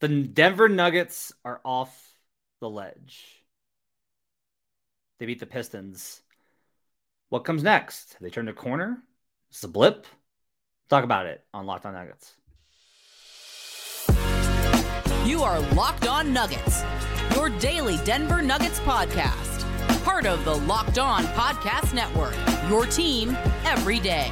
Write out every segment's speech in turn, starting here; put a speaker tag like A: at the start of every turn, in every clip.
A: The Denver Nuggets are off the ledge. They beat the Pistons. What comes next? They turn the corner. It's a blip. Talk about it on Locked On Nuggets.
B: You are Locked On Nuggets, your daily Denver Nuggets podcast. Part of the Locked On Podcast Network, your team every day.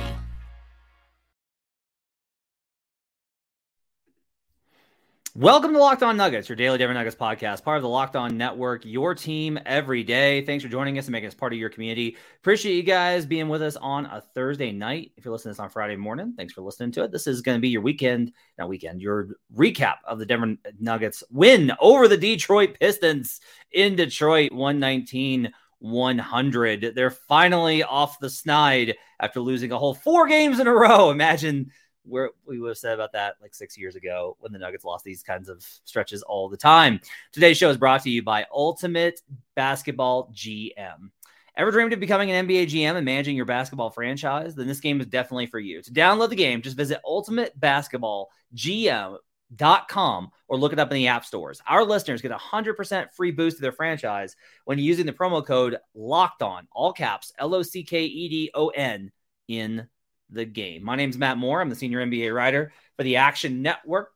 A: Welcome to Locked On Nuggets, your daily Denver Nuggets podcast, part of the Locked On Network, your team every day. Thanks for joining us and making us part of your community. Appreciate you guys being with us on a Thursday night. If you're listening to this on Friday morning, thanks for listening to it. This is going to be your weekend, not weekend, your recap of the Denver Nuggets win over the Detroit Pistons in Detroit, 119 100. They're finally off the snide after losing a whole four games in a row. Imagine where we would have said about that like six years ago when the Nuggets lost these kinds of stretches all the time. Today's show is brought to you by Ultimate Basketball GM. Ever dreamed of becoming an NBA GM and managing your basketball franchise? Then this game is definitely for you. To download the game, just visit ultimatebasketballgm.com or look it up in the app stores. Our listeners get a 100% free boost to their franchise when using the promo code LOCKED ON, all caps, L O C K E D O N, in the game. My name is Matt Moore. I'm the senior NBA writer for the Action Network.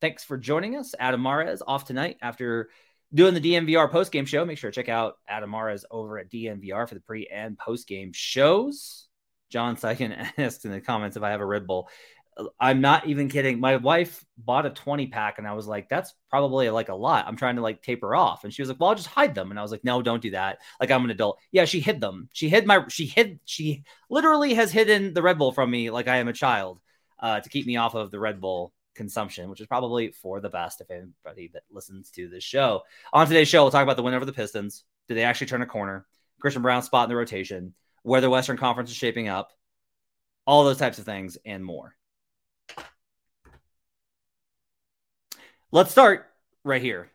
A: Thanks for joining us. Adam Mares off tonight after doing the DNVR post game show. Make sure to check out Adam Mares over at DNVR for the pre and post game shows. John Sykin asked in the comments if I have a Red Bull. I'm not even kidding. My wife bought a 20 pack and I was like, that's probably like a lot. I'm trying to like taper off. And she was like, well, I'll just hide them. And I was like, no, don't do that. Like I'm an adult. Yeah, she hid them. She hid my, she hid, she literally has hidden the Red Bull from me like I am a child uh, to keep me off of the Red Bull consumption, which is probably for the best if anybody that listens to this show. On today's show, we'll talk about the win over the Pistons. Did they actually turn a corner? Christian Braun spot in the rotation, where the Western Conference is shaping up, all those types of things and more. Let's start right here.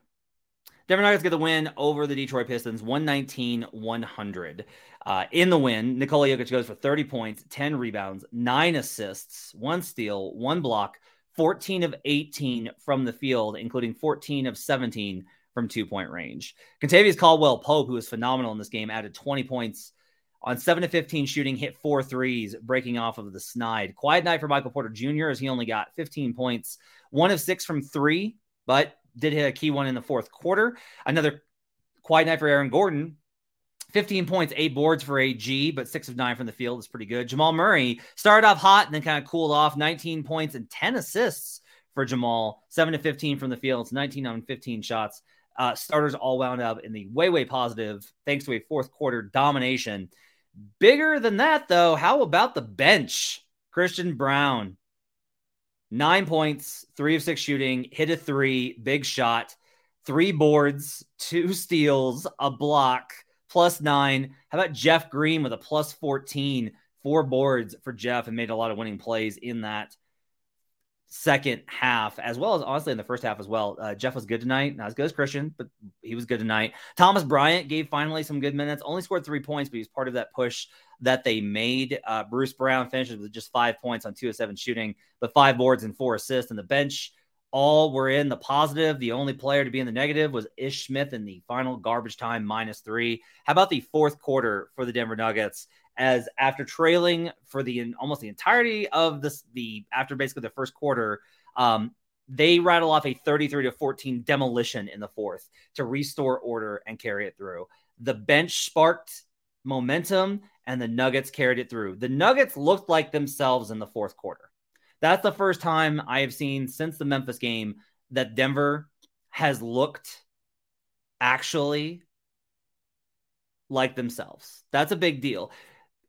A: Denver Nuggets get the win over the Detroit Pistons, 119 100. Uh, in the win, Nikola Jokic goes for 30 points, 10 rebounds, nine assists, one steal, one block, 14 of 18 from the field, including 14 of 17 from two point range. Kentavious Caldwell Pope, who was phenomenal in this game, added 20 points on 7 to 15 shooting, hit four threes, breaking off of the snide. Quiet night for Michael Porter Jr., as he only got 15 points, one of six from three but did hit a key one in the fourth quarter. Another quiet night for Aaron Gordon. 15 points, eight boards for AG, but six of nine from the field is pretty good. Jamal Murray started off hot and then kind of cooled off. 19 points and 10 assists for Jamal. Seven to 15 from the field. It's 19 on 15 shots. Uh, starters all wound up in the way, way positive thanks to a fourth quarter domination. Bigger than that, though, how about the bench? Christian Braun, nine points, three of six shooting, hit a three, big shot, three boards, two steals, a block, plus nine. How about Jeff Green with a plus 14, four boards for Jeff and made a lot of winning plays in that second half, as well as honestly in the first half as well. Uh, Jeff was good tonight, not as good as Christian, but he was good tonight. Thomas Bryant gave finally some good minutes, only scored three points, but he was part of that push that they made. Uh, Bruce Brown finishes with just five points on two of seven shooting, but five boards and four assists. And the bench all were in the positive. The only player to be in the negative was Ish Smith in the final garbage time minus three. How about the fourth quarter for the Denver Nuggets? As after trailing for the almost the entirety of this, the after basically the first quarter, um, they rattle off a 33 to 14 demolition in the fourth to restore order and carry it through. The bench sparked momentum and the Nuggets carried it through. The Nuggets looked like themselves in the fourth quarter. That's the first time I have seen since the Memphis game that Denver has looked actually like themselves. That's a big deal.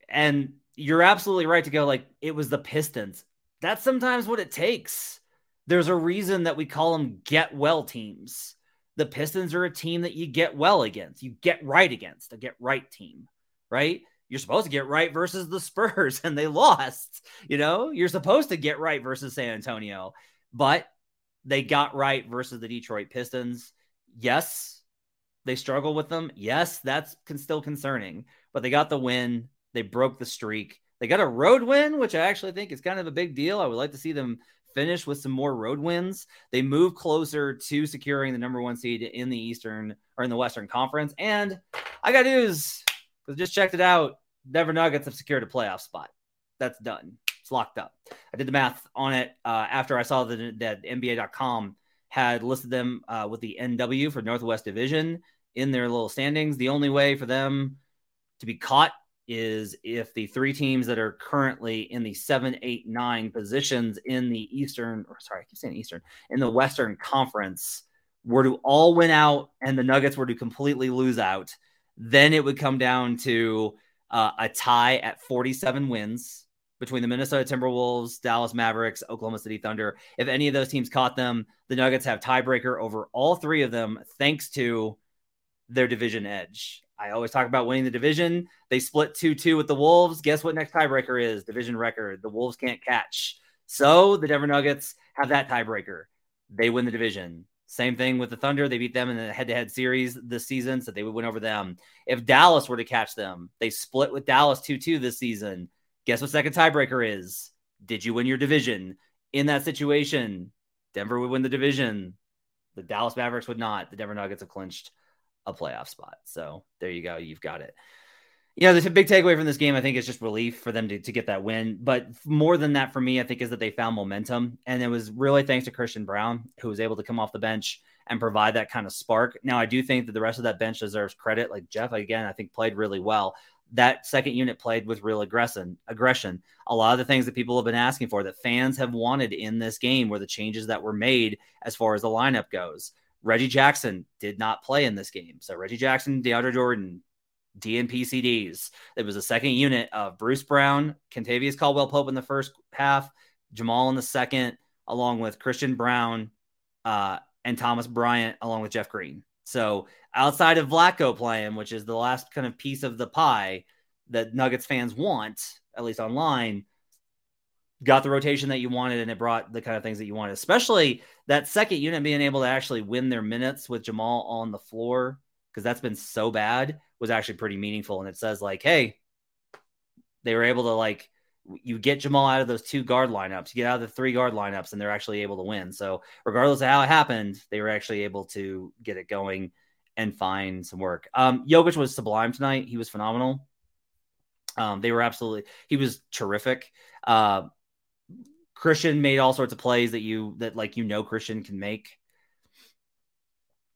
A: And you're absolutely right to go like it was the Pistons. That's sometimes what it takes. There's a reason that we call them get well teams. The Pistons are a team that you get well against, you get right against, a get right team, right? you're supposed to get right versus the Spurs and they lost. You know, you're supposed to get right versus San Antonio, but they got right versus the Detroit Pistons. Yes, they struggle with them. Yes, that's still concerning, but they got the win. They broke the streak. They got a road win, which I actually think is kind of a big deal. I would like to see them finish with some more road wins. They move closer to securing the number one seed in the Eastern or in the Western Conference. And I got news just checked it out. Denver Nuggets have secured a playoff spot. That's done. It's locked up. I did the math on it uh, after I saw that, that NBA.com had listed them uh, with the NW for Northwest Division in their little standings. The only way for them to be caught is if the three teams that are currently in the seven, eight, nine positions in the Eastern, or sorry, I keep saying Eastern, in the Western Conference were to all win out and the Nuggets were to completely lose out, then it would come down to uh, a tie at 47 wins between the Minnesota Timberwolves, Dallas Mavericks, Oklahoma City Thunder. If any of those teams caught them, the Nuggets have tiebreaker over all three of them thanks to their division edge. I always talk about winning the division. They split 2 2 with the Wolves. Guess what next tiebreaker is? Division record. The Wolves can't catch. So the Denver Nuggets have that tiebreaker. They win the division. Same thing with the Thunder. They beat them in the head to head series this season, so they would win over them. If Dallas were to catch them, they split with Dallas 2 2 this season. Guess what second tiebreaker is? Did you win your division? In that situation, Denver would win the division. The Dallas Mavericks would not. The Denver Nuggets have clinched a playoff spot. So there you go. You've got it. You know, the big takeaway from this game, I think, is just relief for them to, to get that win. But more than that, for me, I think is that they found momentum. And it was really thanks to Christian Braun, who was able to come off the bench and provide that kind of spark. Now, I do think that the rest of that bench deserves credit. Like Jeff, again, I think played really well. That second unit played with real aggression. Aggression. A lot of the things that people have been asking for, that fans have wanted in this game, were the changes that were made as far as the lineup goes. Reggie Jackson did not play in this game. So Reggie Jackson, DeAndre Jordan, DNP CDs. It was a second unit of Bruce Brown, Kentavious Caldwell Pope in the first half, Jamal in the second, along with Christian Braun uh, and Thomas Bryant, along with Jeff Green. So outside of Vlatko playing, which is the last kind of piece of the pie that Nuggets fans want, at least online, got the rotation that you wanted and it brought the kind of things that you wanted, especially that second unit being able to actually win their minutes with Jamal on the floor because that's been so bad was actually pretty meaningful. And it says like, hey, they were able to like you get Jamal out of those two guard lineups, you get out of the three guard lineups, and they're actually able to win. So regardless of how it happened, they were actually able to get it going and find some work. Um, Jokic was sublime tonight. He was phenomenal. Um, they were absolutely he was terrific. Uh, Christian made all sorts of plays that you that like you know Christian can make.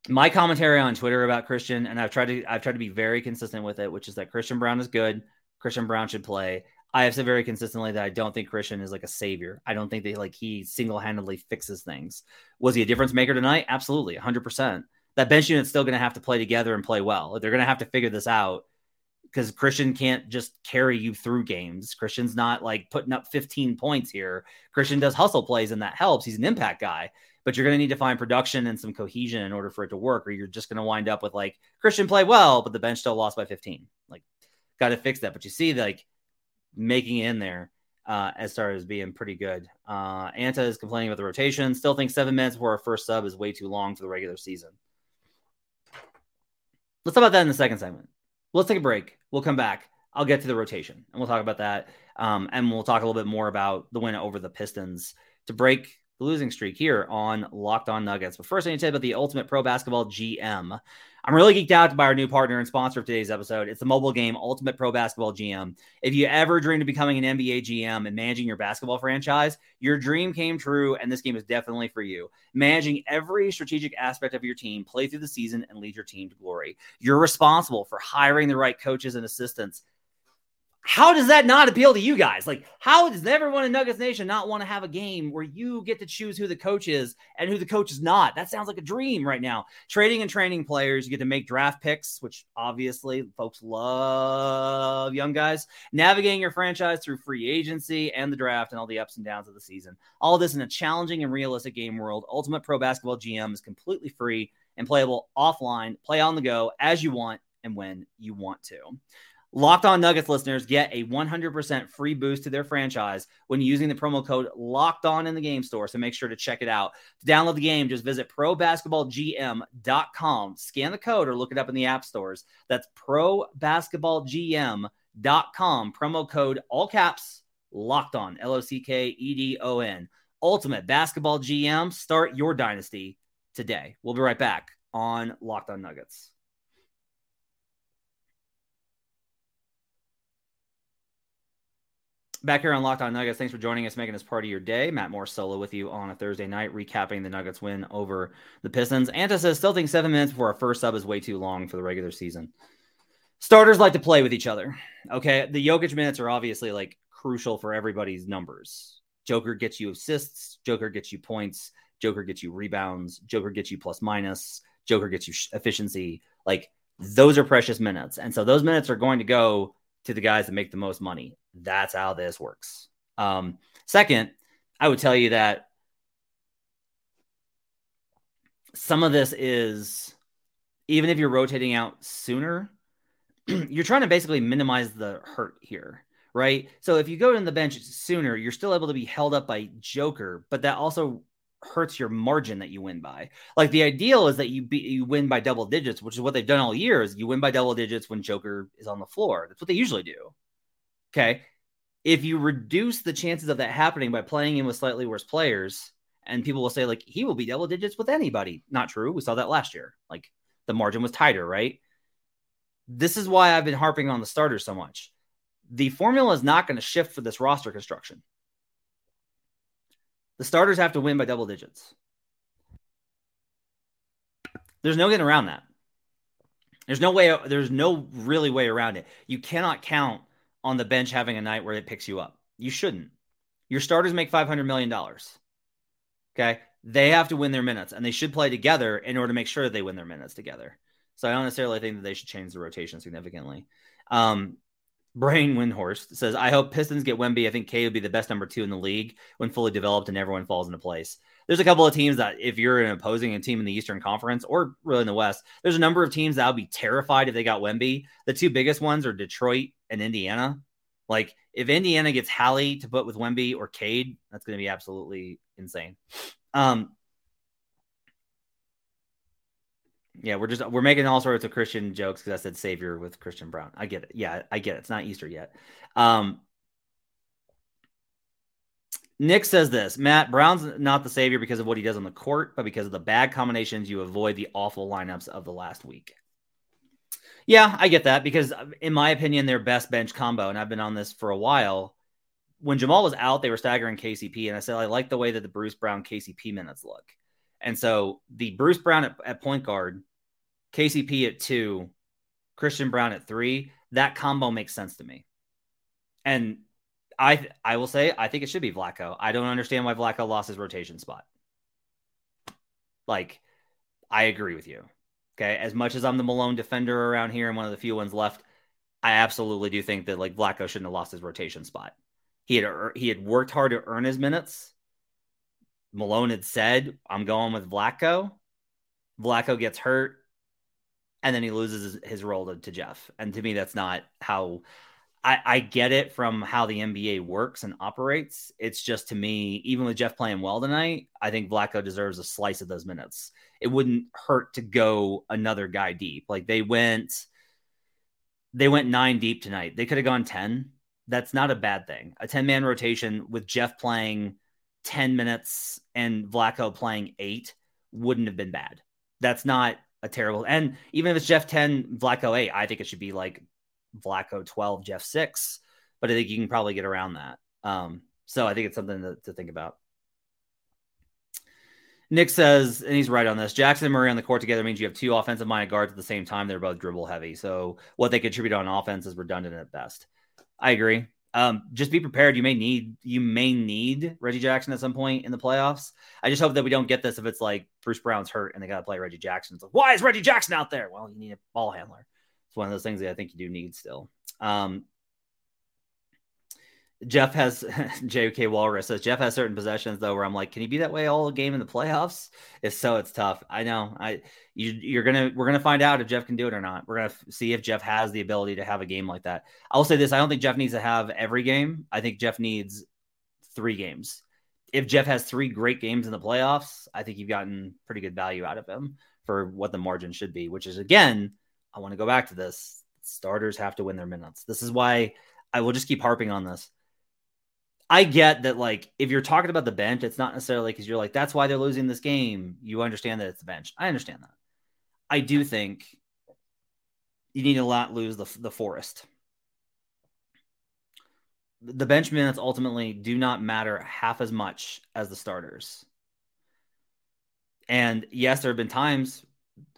A: My commentary on Twitter about Christian, and I've tried to I've tried to be very consistent with it, which is that Christian Braun is good. Christian Braun should play. I have said very consistently that I don't think Christian is like a savior. I don't think that like he single handedly fixes things. Was he a difference maker tonight? Absolutely, 100%. That bench unit's still going to have to play together and play well. They're going to have to figure this out because Christian can't just carry you through games. Christian's not like putting up 15 points here. Christian does hustle plays and that helps. He's an impact guy, but you're going to need to find production and some cohesion in order for it to work, or you're just going to wind up with like Christian play well, but the bench still lost by 15. Like, got to fix that. But you see, like, making it in there uh, as far as being pretty good. Uh, Anta is complaining about the rotation. Still think seven minutes for our first sub is way too long for the regular season. Let's talk about that in the second segment let's take a break. We'll come back. I'll get to the rotation and we'll talk about that. Um, and we'll talk a little bit more about the win over the Pistons to break losing streak here on Locked On Nuggets. But first, I need to tell you about the Ultimate Pro Basketball GM. I'm really geeked out by our new partner and sponsor of today's episode. It's the mobile game Ultimate Pro Basketball GM. If you ever dreamed of becoming an NBA GM and managing your basketball franchise, your dream came true, and this game is definitely for you. Managing every strategic aspect of your team, play through the season, and lead your team to glory. You're responsible for hiring the right coaches and assistants how does that not appeal to you guys? Like, how does everyone in Nuggets Nation not want to have a game where you get to choose who the coach is and who the coach is not? That sounds like a dream right now. Trading and training players, you get to make draft picks, which obviously folks love young guys. Navigating your franchise through free agency and the draft and all the ups and downs of the season. All this in a challenging and realistic game world. Ultimate Pro Basketball GM is completely free and playable offline. Play on the go as you want and when you want to. Locked on Nuggets listeners get a 100% free boost to their franchise when using the promo code Locked On in the game store. So make sure to check it out. To download the game, just visit probasketballgm.com, scan the code, or look it up in the app stores. That's probasketballgm.com, promo code all caps Locked On, L O C K E D O N. ultimate basketball GM. Start your dynasty today. We'll be right back on Locked On Nuggets. Back here on Locked On Nuggets, thanks for joining us, making this part of your day. Matt Moore solo with you on a Thursday night, recapping the Nuggets win over the Pistons. Anta says, still think seven minutes before our first sub is way too long for the regular season. Starters like to play with each other. Okay. The Jokic minutes are obviously like crucial for everybody's numbers. Joker gets you assists, Joker gets you points, Joker gets you rebounds, Joker gets you plus minus, Joker gets you efficiency. Like those are precious minutes. And so those minutes are going to go to the guys that make the most money. That's how this works. Um, second, I would tell you that some of this is even if you're rotating out sooner, you're trying to basically minimize the hurt here, right? So if you go to the bench sooner, you're still able to be held up by Joker, but that also hurts your margin that you win by. Like the ideal is that you be, you win by double digits, which is what they've done all year. Is you win by double digits when Joker is on the floor. That's what they usually do. Okay, if you reduce the chances of that happening by playing in with slightly worse players, and people will say like he will be double digits with anybody. Not true. We saw that last year. Like the margin was tighter, right? This is why I've been harping on the starters so much. The formula is not going to shift for this roster construction. The starters have to win by double digits. There's no getting around that. There's no way, there's no really way around it. You cannot count on the bench having a night where it picks you up. You shouldn't. Your starters make $500 million. Okay. They have to win their minutes and they should play together in order to make sure they win their minutes together. So I don't necessarily think that they should change the rotation significantly. Um, Brian Windhorst says, I hope Pistons get Wemby. I think K would be the best number two in the league when fully developed and everyone falls into place. There's a couple of teams that, if you're an opposing a team in the Eastern Conference or really in the West, there's a number of teams that would be terrified if they got Wemby. The two biggest ones are Detroit and Indiana. Like, if Indiana gets Hallie to put with Wemby or Cade, that's going to be absolutely insane. Um, Yeah, we're just we're making all sorts of Christian jokes because I said Savior with Christian Braun. I get it. Yeah, I get it. It's not Easter yet. Um, Nick says this Matt Brown's not the savior because of what he does on the court, but because of the bad combinations, you avoid the awful lineups of the last week. Yeah, I get that because, uh, in my opinion, their best bench combo, and I've been on this for a while. When Jamal was out, they were staggering KCP, and I said I like the way that the Bruce Brown KCP minutes look. And so the Bruce Brown at, at point guard, KCP at two, Christian Braun at three, that combo makes sense to me. And I I will say I think it should be Vlatko. I don't understand why Vlatko lost his rotation spot. Like, I agree with you. Okay. As much as I'm the Malone defender around here and one of the few ones left, I absolutely do think that like Vlatko shouldn't have lost his rotation spot. He had he had worked hard to earn his minutes. Malone had said, I'm going with Vlatko. Vlatko gets hurt, and then he loses his, role to, to, Jeff. And to me, that's not how I, I get it from how the NBA works and operates. It's just to me, even with Jeff playing well tonight, I think Vlatko deserves a slice of those minutes. It wouldn't hurt to go another guy deep. Like they went, they went nine deep tonight. They could have gone 10. That's not a bad thing. A 10 man rotation with Jeff playing 10 minutes and Vlatko playing eight wouldn't have been bad. That's not a terrible. And even if it's Jeff 10, Vlatko 8, I think it should be like Vlatko 12, Jeff 6. But I think you can probably get around that. Um, so I think it's something to, to think about. Nick says, and he's right on this Jackson and Murray on the court together means you have two offensive minded guards at the same time. They're both dribble heavy. So what they contribute on offense is redundant at best. I agree. Um, just be prepared. You may need you may need Reggie Jackson at some point in the playoffs. I just hope that we don't get this if it's like Bruce Brown's hurt and they got to play Reggie Jackson. It's like, why is Reggie Jackson out there? Well, you need a ball handler. It's one of those things that I think you do need still. Um, Jeff has JK Walrus says Jeff has certain possessions though where I'm like, can he be that way all game in the playoffs? If so, it's tough. I know. I you, you're gonna we're gonna find out if Jeff can do it or not. We're gonna see if Jeff has the ability to have a game like that. I'll say this: I don't think Jeff needs to have every game. I think Jeff needs three games. If Jeff has three great games in the playoffs, I think you've gotten pretty good value out of him for what the margin should be. Which is again, I want to go back to this: starters have to win their minutes. This is why I will just keep harping on this I get that, like, if you're talking about the bench, it's not necessarily because you're like, that's why they're losing this game. You understand that it's the bench. I understand that. I do think you need to not lose the, the forest. The bench minutes ultimately do not matter half as much as the starters. And yes, there have been times,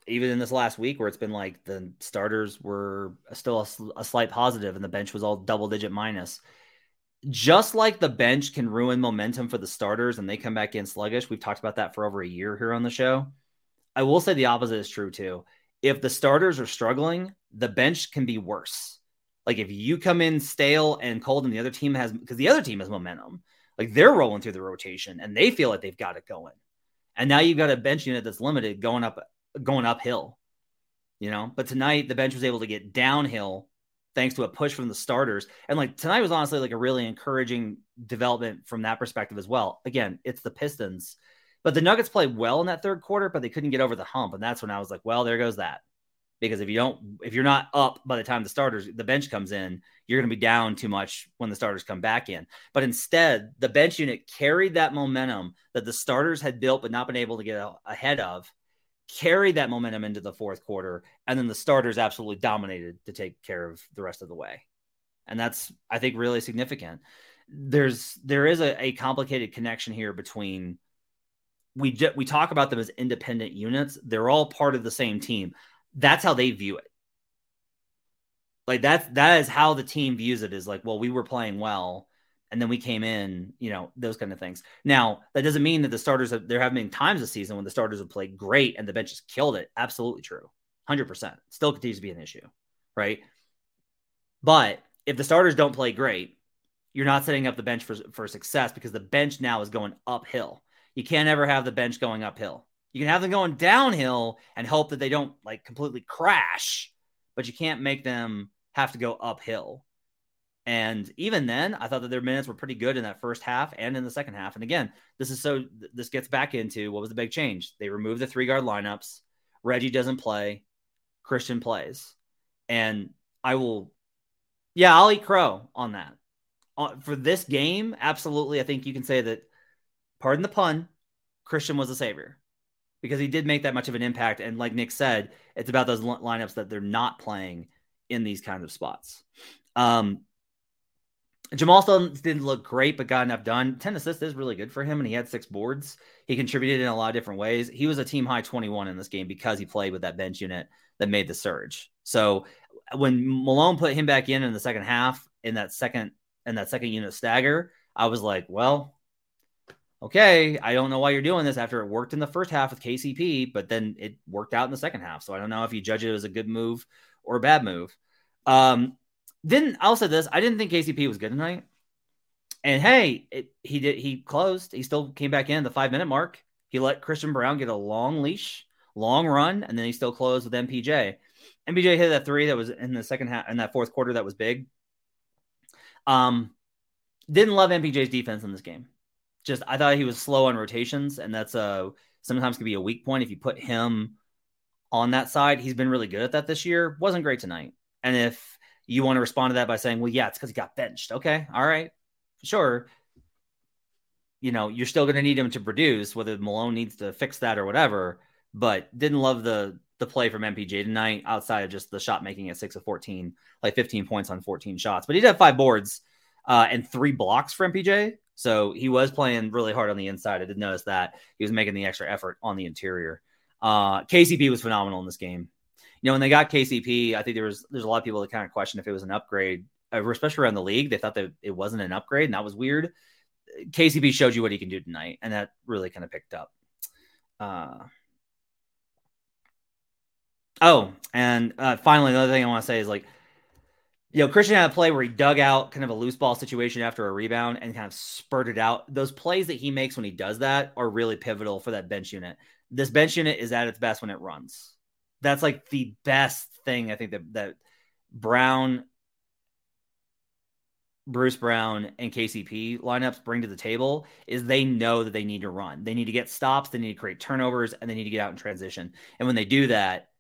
A: even in this last week, where it's been like the starters were still a, a slight positive and the bench was all double digit minus just like the bench can ruin momentum for the starters and they come back in sluggish, we've talked about that for over a year here on the show. I will say the opposite is true too. If the starters are struggling, the bench can be worse. Like if you come in stale and cold and the other team has, because the other team has momentum, like they're rolling through the rotation and they feel like they've got it going. And now you've got a bench unit that's limited going up, going uphill, you know. But tonight the bench was able to get downhill thanks to a push from the starters. And like tonight was honestly like a really encouraging development from that perspective as well. Again, it's the Pistons, but the Nuggets played well in that third quarter, but they couldn't get over the hump. And that's when I was like, well, there goes that. Because if you don't, if you're not up by the time the starters, the bench comes in, you're going to be down too much when the starters come back in. But instead, the bench unit carried that momentum that the starters had built but not been able to get ahead of carried that momentum into the fourth quarter, and then the starters absolutely dominated to take care of the rest of the way. And that's, I think, really significant. There's there is a, a complicated connection here between we ju- we talk about them as independent units. They're all part of the same team. That's how they view it. Like that's that is how the team views it. Is like, well, we were playing well and then we came in, you know, those kind of things. Now, that doesn't mean that the starters have, there have been times this season when the starters have played great and the bench has killed it. Absolutely true. 100%. Still continues to be an issue, right? But if the starters don't play great, you're not setting up the bench for, for success because the bench now is going uphill. You can't ever have the bench going uphill. You can have them going downhill and hope that they don't like completely crash, but you can't make them have to go uphill. And even then, I thought that their minutes were pretty good in that first half and in the second half. And again, this is so this gets back into what was the big change. They removed the three guard lineups. Reggie doesn't play, Christian plays. And I will, yeah, I'll eat crow on that. Uh, for this game, absolutely. I think you can say that, pardon the pun, Christian was a savior because he did make that much of an impact. And like Nick said, it's about those lineups that they're not playing in these kinds of spots. Um, Jamal still didn't look great, but got enough done. 10 assists is really good for him, and he had six boards. He contributed in a lot of different ways. He was a team high 21 in this game because he played with that bench unit that made the surge. So when Malone put him back in in the second half in that second in that second unit stagger, I was like, well, okay, I don't know why you're doing this after it worked in the first half with KCP, but then it worked out in the second half. So I don't know if you judge it as a good move or a bad move. Um, didn't I'll say this. I didn't think KCP was good tonight. And hey, it, he did. He closed. He still came back in the five minute mark. He let Christian Braun get a long leash, long run, and then he still closed with MPJ. MPJ hit that three that was in the second half in that fourth quarter that was big. Um, didn't love MPJ's defense in this game. Just I thought he was slow on rotations, and that's a sometimes can be a weak point if you put him on that side. He's been really good at that this year. Wasn't great tonight. And if you want to respond to that by saying, well, yeah, it's because he got benched. Okay. All right. Sure. You know, you're still going to need him to produce, whether Malone needs to fix that or whatever. But didn't love the the play from MPJ tonight outside of just the shot making at six of 14, like 15 points on 14 shots. But he did have five boards uh, and three blocks for MPJ. So he was playing really hard on the inside. I did notice that he was making the extra effort on the interior. Uh, KCP was phenomenal in this game you know, when they got KCP, I think there was there's a lot of people that kind of question if it was an upgrade, uh, especially around the league. They thought that it wasn't an upgrade, and that was weird. KCP showed you what he can do tonight, and that really kind of picked up. Uh, oh, and uh, finally, the other thing I want to say is like, you know, Christian had a play where he dug out kind of a loose ball situation after a rebound and kind of spurted out. Those plays that he makes when he does that are really pivotal for that bench unit. This bench unit is at its best when it runs that's like the best thing I think that that Brown, Bruce Brown, and KCP lineups bring to the table is they know that they need to run. They need to get stops, they need to create turnovers, and they need to get out in transition. And when they do that,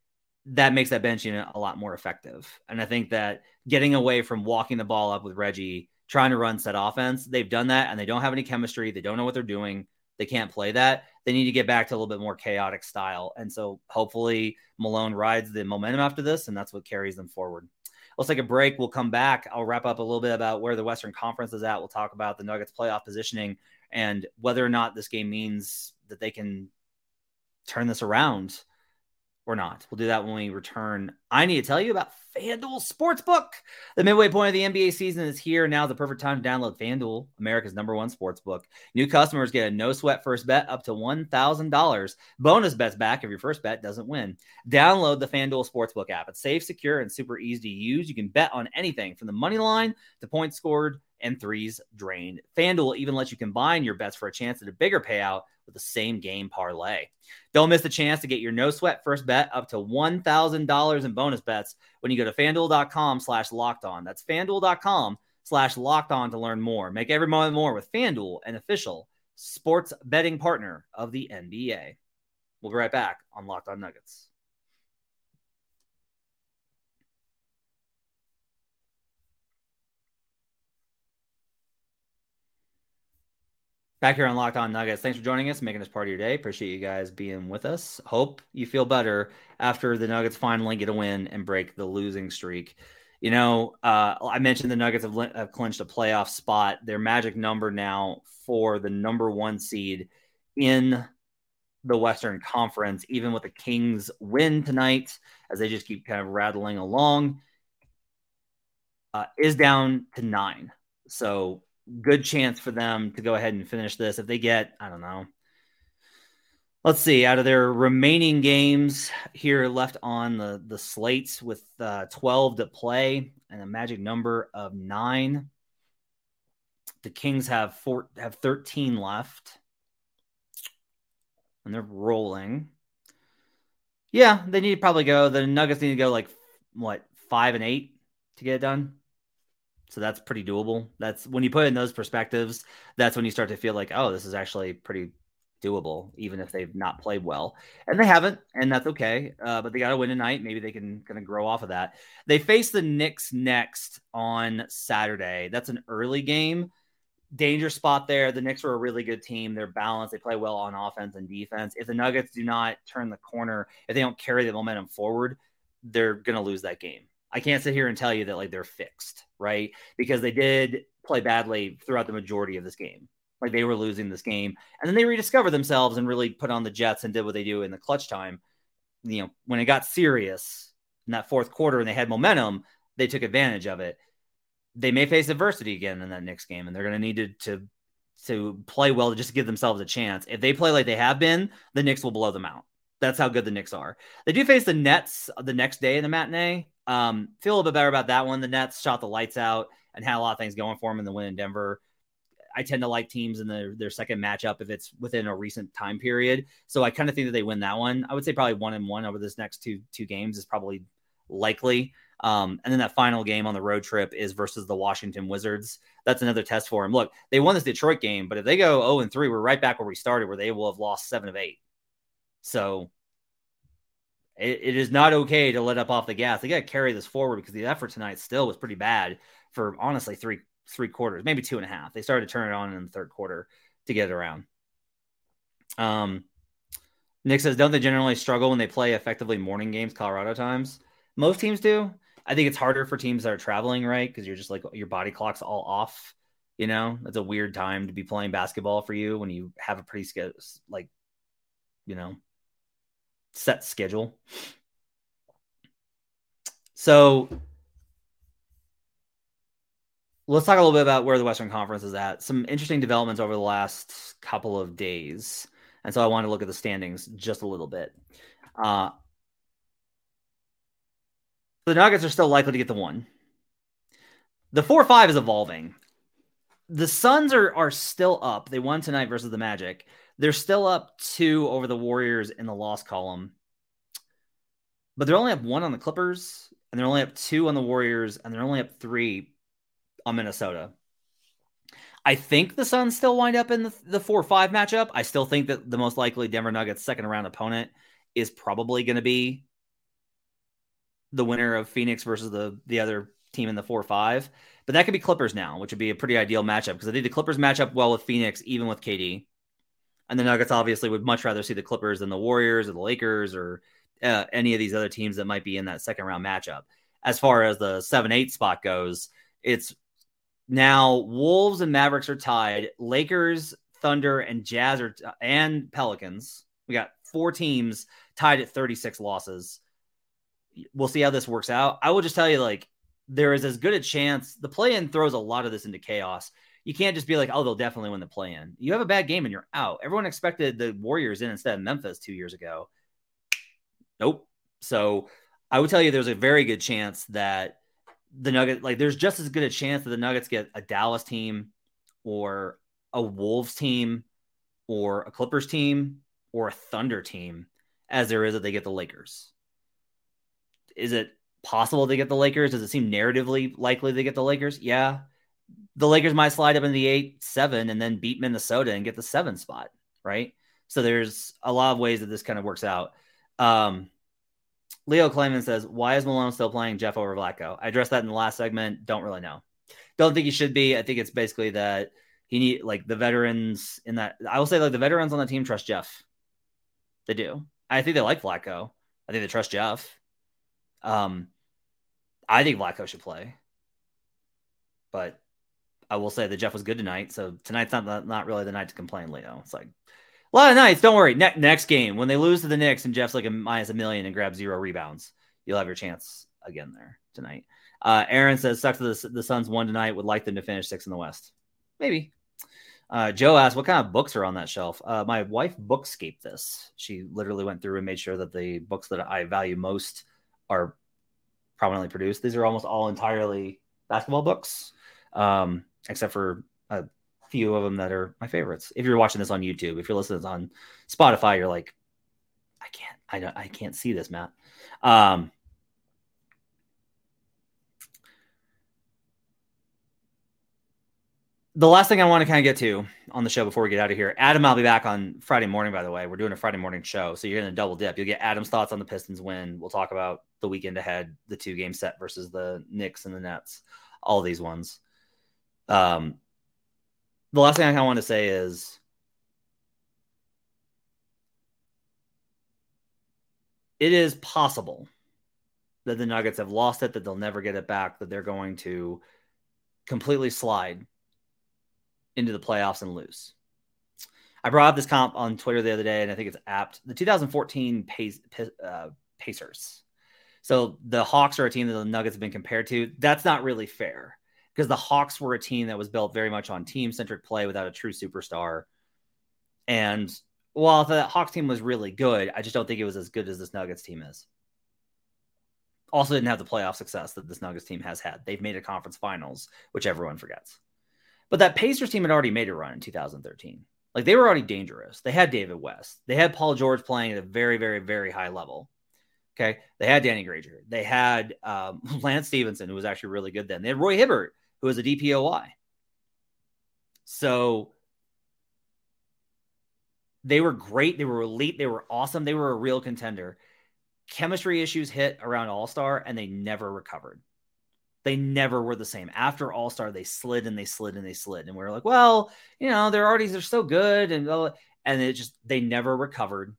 A: that makes that bench unit a lot more effective. And I think that getting away from walking the ball up with Reggie, trying to run set offense. They've done that and they don't have any chemistry. They don't know what they're doing. They can't play that. They need to get back to a little bit more chaotic style. And so hopefully Malone rides the momentum after this, and that's what carries them forward. Let's take a break. We'll come back. I'll wrap up a little bit about where the Western Conference is at. We'll talk about the Nuggets playoff positioning and whether or not this game means that they can turn this around or not. We'll do that when we return. I need to tell you about FanDuel Sportsbook. The midway point of the NBA season is here. Now is the perfect time to download FanDuel, America's number one sportsbook. New customers get a no sweat first bet up to $1,000. Bonus bets back if your first bet doesn't win. Download the FanDuel Sportsbook app. It's safe, secure, and super easy to use. You can bet on anything from the money line to points scored and threes drained. FanDuel even lets you combine your bets for a chance at a bigger payout with the same game parlay. Don't miss the chance to get your no sweat first bet up to $1,000 in bonus bets when you go to fanduel.com slash locked on. That's fanduel.com slash locked on to learn more. Make every moment more with FanDuel, an official sports betting partner of the NBA. We'll be right back on Locked on Nuggets. Back here on Locked On Nuggets. Thanks for joining us, making this part of your day. Appreciate you guys being with us. Hope you feel better after the Nuggets finally get a win and break the losing streak. You know, uh, I mentioned the Nuggets have, have clinched a playoff spot. Their magic number now for the number one seed in the Western Conference, even with the Kings win tonight, as they just keep kind of rattling along, uh, is down to nine. So good chance for them to go ahead and finish this. If they get, I don't know, let's see, out of their remaining games here left on the, the slates with uh, 12 to play and a magic number of nine, the Kings have four, have 13 left and they're rolling. Yeah, they need to probably go. The Nuggets need to go like what five and eight to get it done. So that's pretty doable. That's when you put in those perspectives, that's when you start to feel like, oh, this is actually pretty doable, even if they've not played well. And they haven't, and that's okay. Uh, but they got to win tonight. Maybe they can kind of grow off of that. They face the Knicks next on Saturday. That's an early game. Danger spot there. The Knicks are a really good team. They're balanced. They play well on offense and defense. If the Nuggets do not turn the corner, if they don't carry the momentum forward, they're going to lose that game. I can't sit here and tell you that like they're fixed, right? Because they did play badly throughout the majority of this game. Like they were losing this game, and then they rediscovered themselves and really put on the Jets and did what they do in the clutch time. You know, when it got serious in that fourth quarter and they had momentum, they took advantage of it. They may face adversity again in that next game, and they're going to need to, to to play well to just give themselves a chance. If they play like they have been, the Knicks will blow them out. That's how good the Knicks are. They do face the Nets the next day in the matinee. Um, feel a little bit better about that one. The Nets shot the lights out and had a lot of things going for them in the win in Denver. I tend to like teams in the, their second matchup if it's within a recent time period. So I kind of think that they win that one. I would say probably one and one over this next two two games is probably likely. Um, and then that final game on the road trip is versus the Washington Wizards. That's another test for them. Look, they won this Detroit game, but if they go 0 and 3, we're right back where we started, where they will have lost seven of eight. So it, it is not okay to let up off the gas. They got to carry this forward because the effort tonight still was pretty bad for honestly three three quarters, maybe two and a half. They started to turn it on in the third quarter to get it around. Um, Nick says, don't they generally struggle when they play effectively morning games, Colorado times? Most teams do. I think it's harder for teams that are traveling, right? Because you're just like your body clock's all off. You know, it's a weird time to be playing basketball for you when you have a pretty like, you know, set schedule. So let's talk a little bit about where the Western Conference is at. Some interesting developments over the last couple of days. And so I want to look at the standings just a little bit. Uh, the Nuggets are still likely to get the one. The 4 5 is evolving. The Suns are, are still up. They won tonight versus the Magic. They're still up two over the Warriors in the loss column, but they're only up one on the Clippers, and they're only up two on the Warriors, and they're only up three on Minnesota. I think the Suns still wind up in the, the 4 5 matchup. I still think that the most likely Denver Nuggets second round opponent is probably going to be the winner of Phoenix versus the, the other team in the 4 5 But that could be Clippers now, which would be a pretty ideal matchup because I think the Clippers match up well with Phoenix, even with KD. And the Nuggets obviously would much rather see the Clippers than the Warriors or the Lakers or uh, any of these other teams that might be in that second round matchup. As far as the 7 8 spot goes, it's now Wolves and Mavericks are tied. Lakers, Thunder, and Jazz are, and Pelicans. We got four teams tied at 36 losses. We'll see how this works out. I will just tell you, like, there is as good a chance the play in throws a lot of this into chaos. You can't just be like, oh, they'll definitely win the play in. You have a bad game and you're out. Everyone expected the Warriors in instead of Memphis two years ago. Nope. So I would tell you there's a very good chance that the Nuggets, like, there's just as good a chance that the Nuggets get a Dallas team or a Wolves team or a Clippers team or a Thunder team as there is that they get the Lakers. Is it possible they get the Lakers? Does it seem narratively likely they get the Lakers? Yeah. The Lakers might slide up in the eight, seven, and then beat Minnesota and get the seven spot, right? So there's a lot of ways that this kind of works out. Um, Leo Clayman says, Why is Malone still playing Jeff over Vlatko? I addressed that in the last segment. Don't really know. Don't think he should be. I think it's basically that he need like the veterans in that. I will say like the veterans on the team trust Jeff. They do. I think they like Vlatko. I think they trust Jeff. Um, I think Vlatko should play, but I will say that Jeff was good tonight. So tonight's not not really the night to complain, Leo. It's like a lot of nights. Don't worry. Ne- next game, when they lose to the Knicks and Jeff's like a minus a million and grabs zero rebounds, you'll have your chance again there tonight. Uh, Aaron says, "Sucks that the, the Suns won tonight. Would like them to finish six in the West. Maybe." Uh, Joe asked, "What kind of books are on that shelf?" Uh, my wife bookscaped this. She literally went through and made sure that the books that I value most are prominently produced. These are almost all entirely basketball books, um, except for a few of them that are my favorites. If you're watching this on YouTube, if you're listening on Spotify, you're like, I can't, I don't, I can't see this, Matt. Um, the last thing I want to kind of get to on the show before we get out of here, Adam, I'll be back on Friday morning. By the way, we're doing a Friday morning show, so you're going to double dip. You'll get Adam's thoughts on the Pistons win. We'll talk about the weekend ahead, the two game set versus the Knicks and the Nets, all these ones. Um, the last thing I want to say is it is possible that the Nuggets have lost it, that they'll never get it back, that they're going to completely slide into the playoffs and lose. I brought up this comp on Twitter the other day, and I think it's apt. The 2014 Pace, uh, Pacers. So the Hawks are a team that the Nuggets have been compared to. That's not really fair because the Hawks were a team that was built very much on team centric play without a true superstar. And while the Hawks team was really good, I just don't think it was as good as this Nuggets team is. Also, didn't have the playoff success that this Nuggets team has had. They've made a conference finals, which everyone forgets. But that Pacers team had already made a run in 2013. Like they were already dangerous. They had David West. They had Paul George playing at a very, very, very high level. Okay. They had Danny Granger. They had um, Lance Stephenson, who was actually really good then. They had Roy Hibbert, who was a DPOY. So they were great. They were elite. They were awesome. They were a real contender. Chemistry issues hit around All Star and they never recovered they never were the same. After All Star, they slid and they slid and they slid, and we were like, well, you know, they're already they're so good, and and it just they never recovered,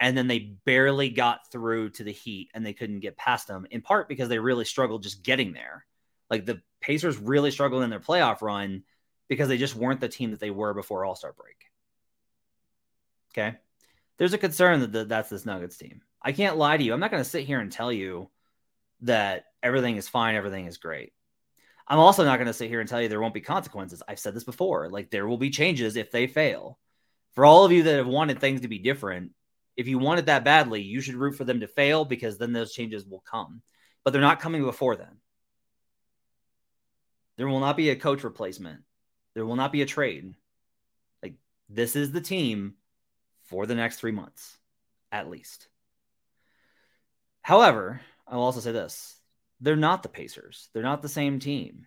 A: and then they barely got through to the Heat, and they couldn't get past them. In part because they really struggled just getting there. Like the Pacers really struggled in their playoff run because they just weren't the team that they were before All Star break. Okay, there's a concern that the, that's this Nuggets team. I can't lie to you. I'm not going to sit here and tell you that everything is fine, everything is great. I'm also not going to sit here and tell you there won't be consequences. I've said this before. Like there will be changes if they fail. For all of you that have wanted things to be different, if you want it that badly, you should root for them to fail because then those changes will come. But they're not coming before then. There will not be a coach replacement. There will not be a trade. Like this is the team for the next 3 months at least. However, I'll also say this they're not the Pacers. They're not the same team.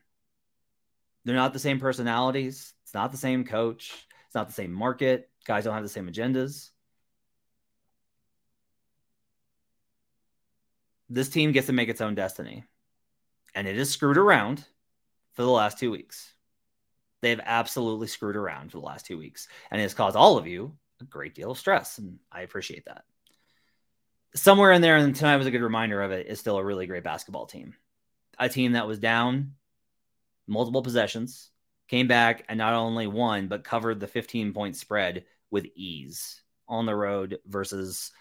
A: They're not the same personalities. It's not the same coach. It's not the same market. Guys don't have the same agendas. This team gets to make its own destiny. And it is screwed around for the last two weeks. They've absolutely screwed around for the last two weeks, and it has caused all of you a great deal of stress, and I appreciate that. Somewhere in there, and tonight was a good reminder of it, is still a really great basketball team. A team that was down multiple possessions, came back and not only won, but covered the 15 point spread with ease on the road versus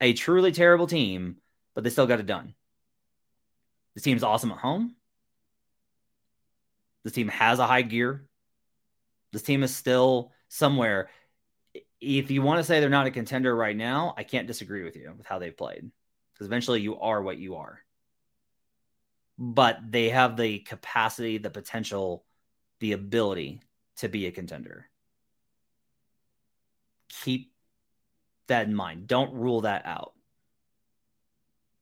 A: a truly terrible team, but they still got it done. The team's awesome at home. The team has a high gear. This team is still somewhere. If you want to say they're not a contender right now, I can't disagree with you with how they've played because eventually you are what you are. But they have the capacity, the potential, the ability to be a contender. Keep that in mind. Don't rule that out.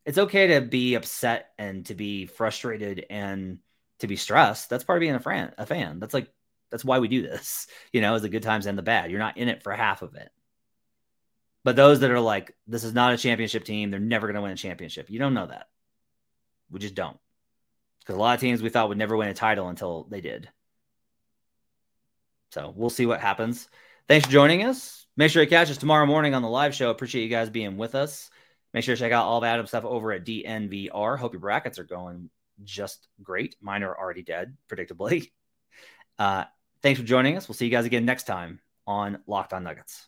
A: It's okay to be upset and to be frustrated and to be stressed. That's part of being a fan. A fan. That's like that's why we do this. You know, is the good times and the bad. You're not in it for half of it. But those that are like, this is not a championship team, they're never going to win a championship. You don't know that. We just don't. Because a lot of teams we thought would never win a title until they did. So we'll see what happens. Thanks for joining us. Make sure you catch us tomorrow morning on the live show. Appreciate you guys being with us. Make sure to check out all of Adam stuff over at DNVR. Hope your brackets are going just great. Mine are already dead, predictably. Uh, thanks for joining us. We'll see you guys again next time on Locked On Nuggets.